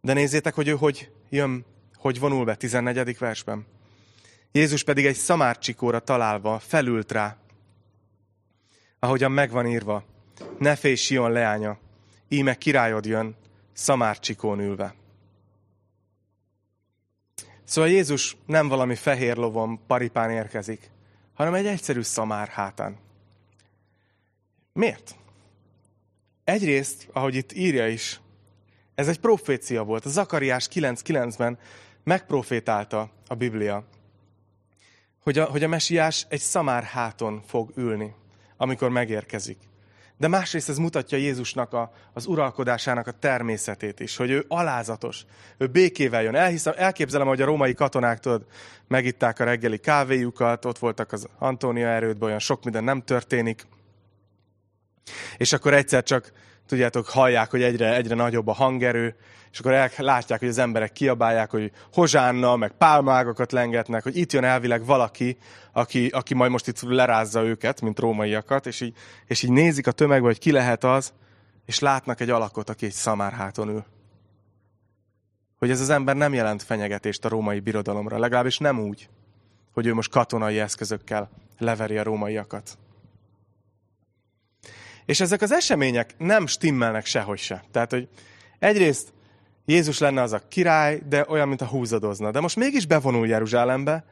S1: De nézzétek, hogy ő hogy jön, hogy vonul be 14. versben. Jézus pedig egy szamárcsikóra találva felült rá, ahogyan megvan írva, ne félj Sion leánya, íme királyod jön, szamárcsikón ülve. Szóval Jézus nem valami fehér lovon, paripán érkezik, hanem egy egyszerű szamár hátán. Miért? Egyrészt, ahogy itt írja is, ez egy profécia volt. A Zakariás 9.9-ben megprofétálta a Biblia, hogy a, hogy a mesiás egy szamár háton fog ülni, amikor megérkezik. De másrészt ez mutatja Jézusnak a, az uralkodásának a természetét is, hogy ő alázatos, ő békével jön. Elhiszem, elképzelem, hogy a római katonák tudod, megitták a reggeli kávéjukat, ott voltak az Antónia erődben, olyan sok minden nem történik. És akkor egyszer csak tudjátok, hallják, hogy egyre, egyre nagyobb a hangerő, és akkor el, látják, hogy az emberek kiabálják, hogy hozsánna, meg pálmágokat lengetnek, hogy itt jön elvileg valaki, aki, aki majd most itt lerázza őket, mint rómaiakat, és így, és így nézik a tömegbe, hogy ki lehet az, és látnak egy alakot, aki egy szamárháton ül. Hogy ez az ember nem jelent fenyegetést a római birodalomra, legalábbis nem úgy, hogy ő most katonai eszközökkel leveri a rómaiakat. És ezek az események nem stimmelnek sehogy se. Tehát, hogy egyrészt Jézus lenne az a király, de olyan, mint a húzadozna. De most mégis bevonul Jeruzsálembe,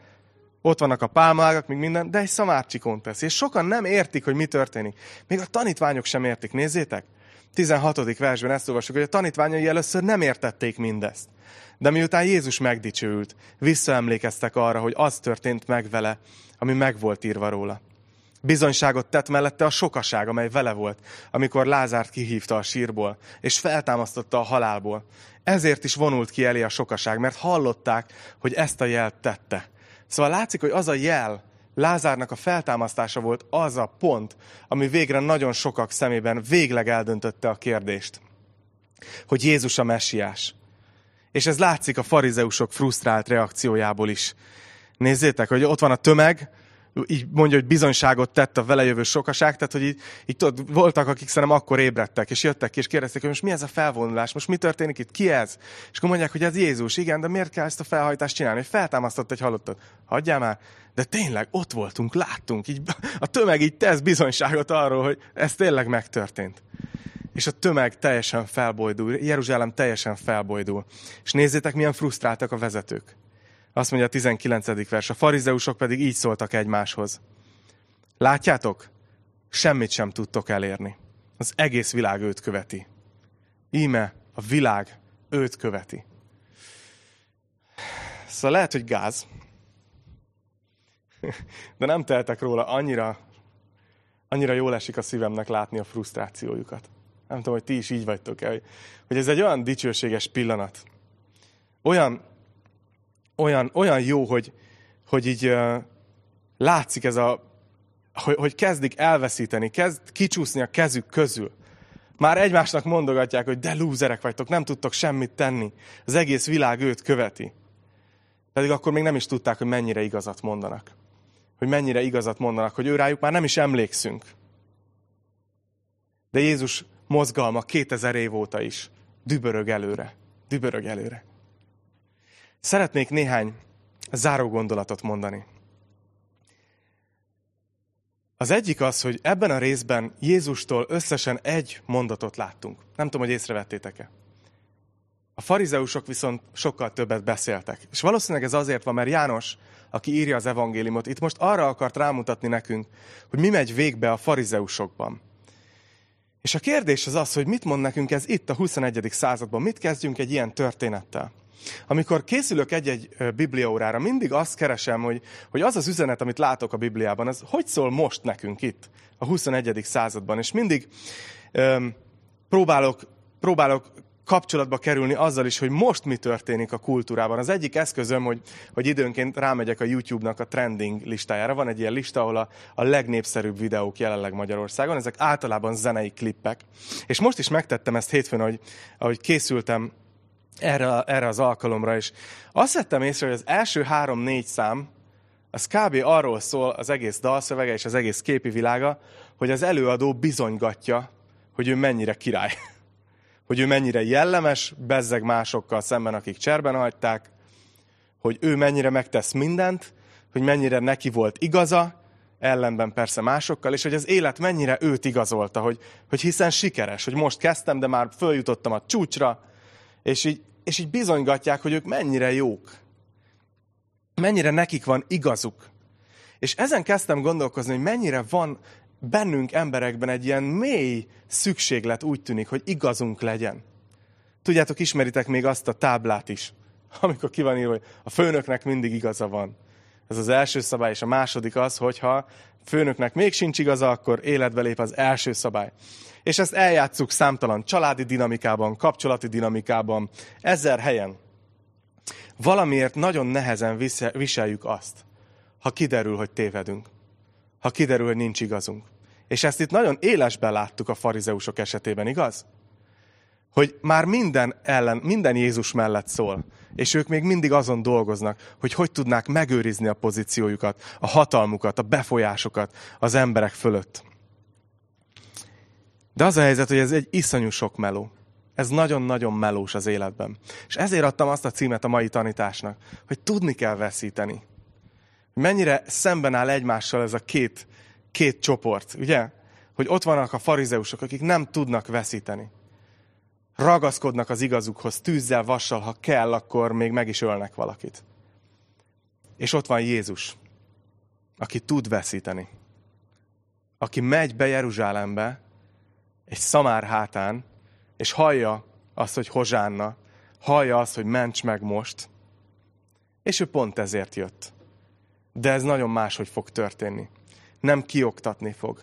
S1: ott vannak a pálmágak, még minden, de egy szamárcsikon tesz. És sokan nem értik, hogy mi történik. Még a tanítványok sem értik. Nézzétek! 16. versben ezt olvasjuk, hogy a tanítványai először nem értették mindezt. De miután Jézus megdicsőült, visszaemlékeztek arra, hogy az történt meg vele, ami meg volt írva róla. Bizonyságot tett mellette a sokaság, amely vele volt, amikor Lázárt kihívta a sírból, és feltámasztotta a halálból. Ezért is vonult ki elé a sokaság, mert hallották, hogy ezt a jelt tette. Szóval látszik, hogy az a jel, Lázárnak a feltámasztása volt az a pont, ami végre nagyon sokak szemében végleg eldöntötte a kérdést. Hogy Jézus a messiás. És ez látszik a farizeusok frusztrált reakciójából is. Nézzétek, hogy ott van a tömeg, így mondja, hogy bizonyságot tett a vele jövő sokaság, tehát hogy így, így tudod, voltak, akik szerintem akkor ébredtek, és jöttek ki, és kérdezték, hogy most mi ez a felvonulás, most mi történik itt, ki ez? És akkor mondják, hogy ez Jézus, igen, de miért kell ezt a felhajtást csinálni? Hogy feltámasztott egy halottat. Hagyjál már, de tényleg ott voltunk, láttunk, így, a tömeg így tesz bizonyságot arról, hogy ez tényleg megtörtént. És a tömeg teljesen felbojdul, Jeruzsálem teljesen felbojdul. És nézzétek, milyen frusztráltak a vezetők. Azt mondja a 19. vers, a farizeusok pedig így szóltak egymáshoz. Látjátok? Semmit sem tudtok elérni. Az egész világ őt követi. Íme a világ őt követi. Szóval lehet, hogy gáz, de nem tehetek róla, annyira, annyira jól esik a szívemnek látni a frusztrációjukat. Nem tudom, hogy ti is így vagytok-e, hogy ez egy olyan dicsőséges pillanat. Olyan, olyan, olyan jó, hogy, hogy így uh, látszik ez a, hogy, hogy kezdik elveszíteni, kezd kicsúszni a kezük közül. Már egymásnak mondogatják, hogy de lúzerek vagytok, nem tudtok semmit tenni. Az egész világ őt követi. Pedig akkor még nem is tudták, hogy mennyire igazat mondanak. Hogy mennyire igazat mondanak, hogy ő rájuk már nem is emlékszünk. De Jézus mozgalma 2000 év óta is dübörög előre. Dübörög előre. Szeretnék néhány záró gondolatot mondani. Az egyik az, hogy ebben a részben Jézustól összesen egy mondatot láttunk. Nem tudom, hogy észrevettétek-e. A farizeusok viszont sokkal többet beszéltek. És valószínűleg ez azért van, mert János, aki írja az evangéliumot, itt most arra akart rámutatni nekünk, hogy mi megy végbe a farizeusokban. És a kérdés az az, hogy mit mond nekünk ez itt a 21. században, mit kezdjünk egy ilyen történettel. Amikor készülök egy-egy bibliaórára, mindig azt keresem, hogy, hogy az az üzenet, amit látok a Bibliában, az hogy szól most nekünk itt, a 21. században. És mindig öm, próbálok, próbálok kapcsolatba kerülni azzal is, hogy most mi történik a kultúrában. Az egyik eszközöm, hogy, hogy időnként rámegyek a YouTube-nak a trending listájára. Van egy ilyen lista, ahol a, a legnépszerűbb videók jelenleg Magyarországon. Ezek általában zenei klippek. És most is megtettem ezt hétfőn, ahogy, ahogy készültem erre, erre az alkalomra is. Azt vettem észre, hogy az első három-négy szám, az kb. arról szól az egész dalszövege és az egész képi világa, hogy az előadó bizonygatja, hogy ő mennyire király. Hogy ő mennyire jellemes, bezzeg másokkal szemben, akik cserben hagyták, hogy ő mennyire megtesz mindent, hogy mennyire neki volt igaza, ellenben persze másokkal, és hogy az élet mennyire őt igazolta, hogy, hogy hiszen sikeres, hogy most kezdtem, de már följutottam a csúcsra, és így, és így bizonygatják, hogy ők mennyire jók. Mennyire nekik van igazuk. És ezen kezdtem gondolkozni, hogy mennyire van bennünk emberekben egy ilyen mély szükséglet úgy tűnik, hogy igazunk legyen. Tudjátok, ismeritek még azt a táblát is, amikor ki van írva, hogy a főnöknek mindig igaza van. Ez az első szabály, és a második az, hogyha főnöknek még sincs igaza, akkor életbe lép az első szabály. És ezt eljátszuk számtalan családi dinamikában, kapcsolati dinamikában, ezer helyen. Valamiért nagyon nehezen viseljük azt, ha kiderül, hogy tévedünk. Ha kiderül, hogy nincs igazunk. És ezt itt nagyon élesben láttuk a farizeusok esetében, igaz? Hogy már minden ellen, minden Jézus mellett szól. És ők még mindig azon dolgoznak, hogy hogy tudnák megőrizni a pozíciójukat, a hatalmukat, a befolyásokat az emberek fölött. De az a helyzet, hogy ez egy iszonyú sok meló. Ez nagyon-nagyon melós az életben. És ezért adtam azt a címet a mai tanításnak, hogy tudni kell veszíteni. Mennyire szemben áll egymással ez a két, két csoport, ugye? Hogy ott vannak a farizeusok, akik nem tudnak veszíteni. Ragaszkodnak az igazukhoz, tűzzel, vassal, ha kell, akkor még meg is ölnek valakit. És ott van Jézus, aki tud veszíteni. Aki megy be Jeruzsálembe, egy szamár hátán, és hallja azt, hogy hozsánna, hallja azt, hogy ments meg most, és ő pont ezért jött. De ez nagyon máshogy fog történni. Nem kioktatni fog.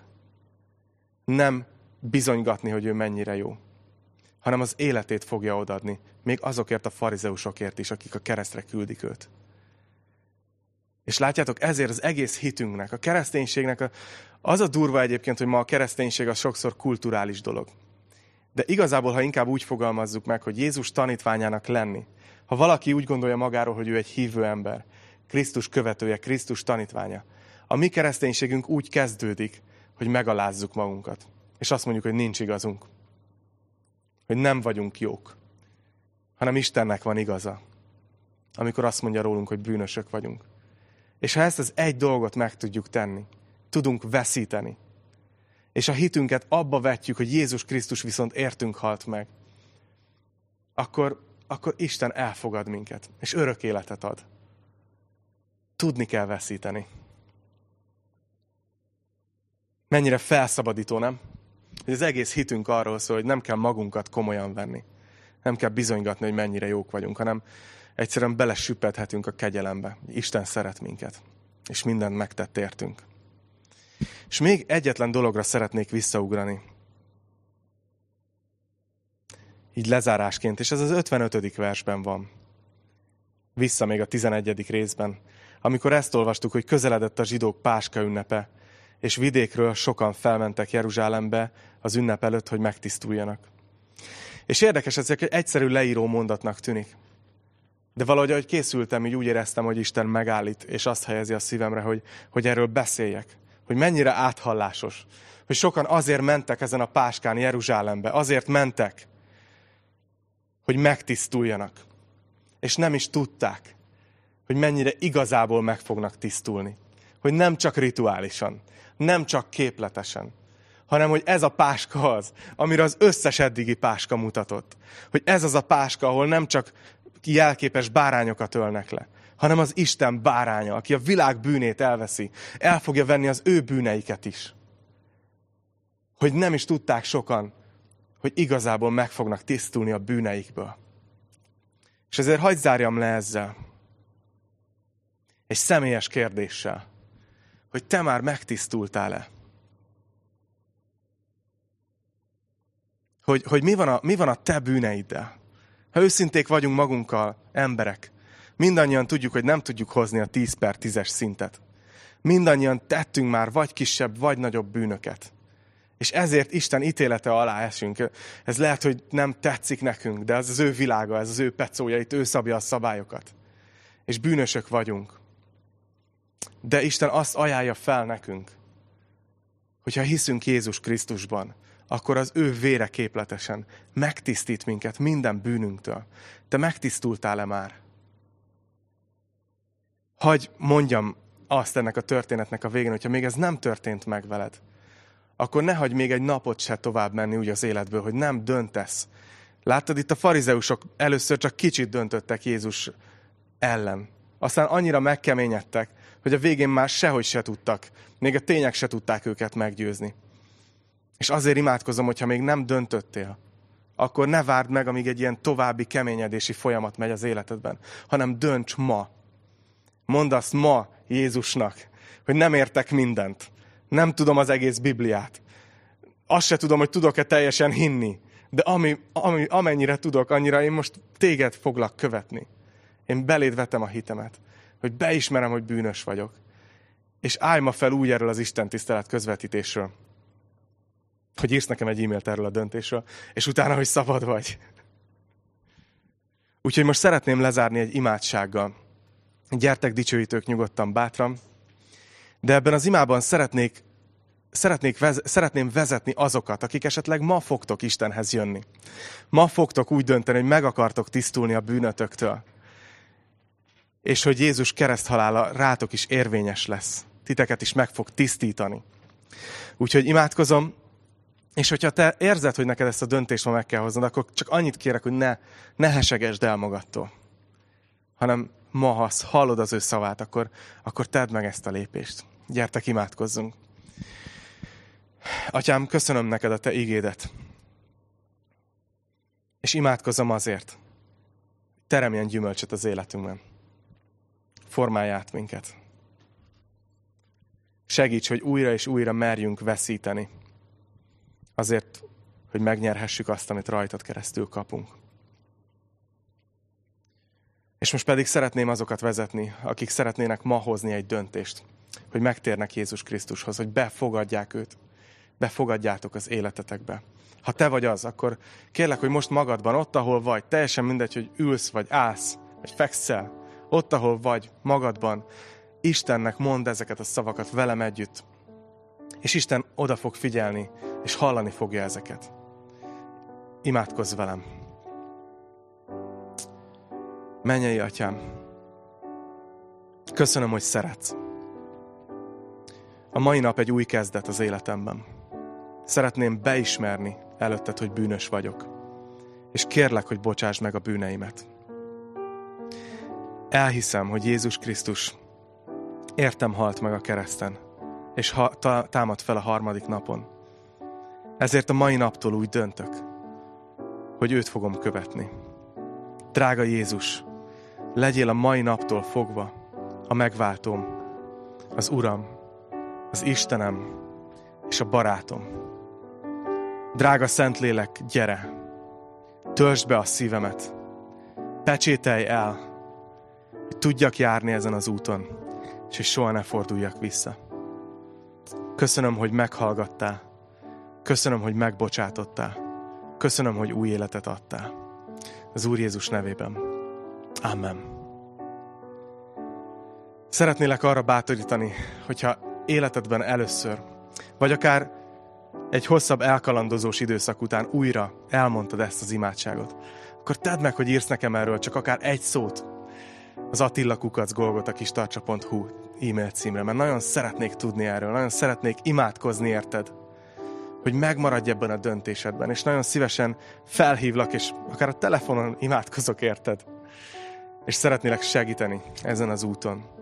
S1: Nem bizonygatni, hogy ő mennyire jó. Hanem az életét fogja odadni. Még azokért a farizeusokért is, akik a keresztre küldik őt. És látjátok, ezért az egész hitünknek, a kereszténységnek a, az a durva egyébként, hogy ma a kereszténység az sokszor kulturális dolog. De igazából, ha inkább úgy fogalmazzuk meg, hogy Jézus tanítványának lenni, ha valaki úgy gondolja magáról, hogy ő egy hívő ember, Krisztus követője, Krisztus tanítványa, a mi kereszténységünk úgy kezdődik, hogy megalázzuk magunkat. És azt mondjuk, hogy nincs igazunk. Hogy nem vagyunk jók. Hanem Istennek van igaza. Amikor azt mondja rólunk, hogy bűnösök vagyunk. És ha ezt az egy dolgot meg tudjuk tenni, tudunk veszíteni. és a hitünket abba vetjük, hogy Jézus Krisztus viszont értünk halt meg, akkor, akkor Isten elfogad minket, és örök életet ad. Tudni kell veszíteni. Mennyire felszabadító, nem? Hogy az egész hitünk arról szól, hogy nem kell magunkat komolyan venni. Nem kell bizonygatni, hogy mennyire jók vagyunk, hanem egyszerűen belesüppedhetünk a kegyelembe. Isten szeret minket, és mindent megtett értünk. És még egyetlen dologra szeretnék visszaugrani. Így lezárásként, és ez az 55. versben van. Vissza még a 11. részben, amikor ezt olvastuk, hogy közeledett a zsidók Páska ünnepe, és vidékről sokan felmentek Jeruzsálembe az ünnep előtt, hogy megtisztuljanak. És érdekes, ez egy egyszerű leíró mondatnak tűnik. De valahogy, ahogy készültem, így úgy éreztem, hogy Isten megállít, és azt helyezi a szívemre, hogy, hogy erről beszéljek. Hogy mennyire áthallásos. Hogy sokan azért mentek ezen a páskán Jeruzsálembe. Azért mentek, hogy megtisztuljanak. És nem is tudták, hogy mennyire igazából meg fognak tisztulni. Hogy nem csak rituálisan, nem csak képletesen, hanem hogy ez a páska az, amire az összes eddigi páska mutatott. Hogy ez az a páska, ahol nem csak jelképes bárányokat ölnek le, hanem az Isten báránya, aki a világ bűnét elveszi, el fogja venni az ő bűneiket is. Hogy nem is tudták sokan, hogy igazából meg fognak tisztulni a bűneikből. És ezért hagyd zárjam le ezzel. Egy személyes kérdéssel. Hogy te már megtisztultál-e? Hogy, hogy mi, van a, mi van a te bűneiddel? Ha őszinték vagyunk magunkkal, emberek, mindannyian tudjuk, hogy nem tudjuk hozni a 10 per 10-es szintet. Mindannyian tettünk már vagy kisebb, vagy nagyobb bűnöket. És ezért Isten ítélete alá esünk. Ez lehet, hogy nem tetszik nekünk, de ez az ő világa, ez az ő pecója, itt ő szabja a szabályokat. És bűnösök vagyunk. De Isten azt ajánlja fel nekünk, hogyha hiszünk Jézus Krisztusban, akkor az ő vére képletesen megtisztít minket minden bűnünktől. Te megtisztultál-e már? Hagy mondjam azt ennek a történetnek a végén, hogyha még ez nem történt meg veled, akkor ne hagyj még egy napot se tovább menni úgy az életből, hogy nem döntesz. Láttad, itt a farizeusok először csak kicsit döntöttek Jézus ellen. Aztán annyira megkeményedtek, hogy a végén már sehogy se tudtak. Még a tények se tudták őket meggyőzni. És azért imádkozom, hogyha még nem döntöttél, akkor ne várd meg, amíg egy ilyen további keményedési folyamat megy az életedben, hanem dönts ma. Mondd azt ma Jézusnak, hogy nem értek mindent. Nem tudom az egész Bibliát. Azt se tudom, hogy tudok-e teljesen hinni. De ami, ami, amennyire tudok, annyira én most téged foglak követni. Én beléd vetem a hitemet, hogy beismerem, hogy bűnös vagyok. És állj ma fel úgy erről az Isten tisztelet közvetítésről, hogy írsz nekem egy e-mailt erről a döntésről, és utána, hogy szabad vagy. Úgyhogy most szeretném lezárni egy imádsággal. Gyertek dicsőítők nyugodtan, bátran. De ebben az imában szeretnék, szeretnék vez, szeretném vezetni azokat, akik esetleg ma fogtok Istenhez jönni. Ma fogtok úgy dönteni, hogy meg akartok tisztulni a bűnötöktől. És hogy Jézus kereszthalála rátok is érvényes lesz. Titeket is meg fog tisztítani. Úgyhogy imádkozom, és hogyha te érzed, hogy neked ezt a döntést ma meg kell hoznod, akkor csak annyit kérek, hogy ne, ne hesegesd el magadtól. Hanem ma, ha hallod az ő szavát, akkor, akkor tedd meg ezt a lépést. Gyertek, imádkozzunk. Atyám, köszönöm neked a te igédet. És imádkozom azért, teremjen gyümölcsöt az életünkben. Formálj át minket. Segíts, hogy újra és újra merjünk veszíteni azért, hogy megnyerhessük azt, amit rajtad keresztül kapunk. És most pedig szeretném azokat vezetni, akik szeretnének ma hozni egy döntést, hogy megtérnek Jézus Krisztushoz, hogy befogadják őt, befogadjátok az életetekbe. Ha te vagy az, akkor kérlek, hogy most magadban, ott, ahol vagy, teljesen mindegy, hogy ülsz, vagy állsz, vagy fekszel, ott, ahol vagy, magadban, Istennek mond ezeket a szavakat velem együtt. És Isten oda fog figyelni, és hallani fogja ezeket. Imádkozz velem! Menjei atyám, köszönöm, hogy szeretsz. A mai nap egy új kezdet az életemben. Szeretném beismerni előtted, hogy bűnös vagyok. És kérlek, hogy bocsáss meg a bűneimet. Elhiszem, hogy Jézus Krisztus értem halt meg a kereszten, és ha, támad fel a harmadik napon. Ezért a mai naptól úgy döntök, hogy őt fogom követni. Drága Jézus, legyél a mai naptól fogva a megváltom, az Uram, az Istenem és a barátom. Drága Szentlélek, gyere! Töltsd be a szívemet! Pecsételj el, hogy tudjak járni ezen az úton, és hogy soha ne forduljak vissza. Köszönöm, hogy meghallgattál. Köszönöm, hogy megbocsátottál. Köszönöm, hogy új életet adtál. Az Úr Jézus nevében. Amen. Szeretnélek arra bátorítani, hogyha életedben először, vagy akár egy hosszabb elkalandozós időszak után újra elmondtad ezt az imádságot, akkor tedd meg, hogy írsz nekem erről csak akár egy szót az Attila Kukac tartsa.hu e-mail címre, mert nagyon szeretnék tudni erről, nagyon szeretnék imádkozni érted, hogy megmaradj ebben a döntésedben, és nagyon szívesen felhívlak, és akár a telefonon imádkozok érted, és szeretnélek segíteni ezen az úton.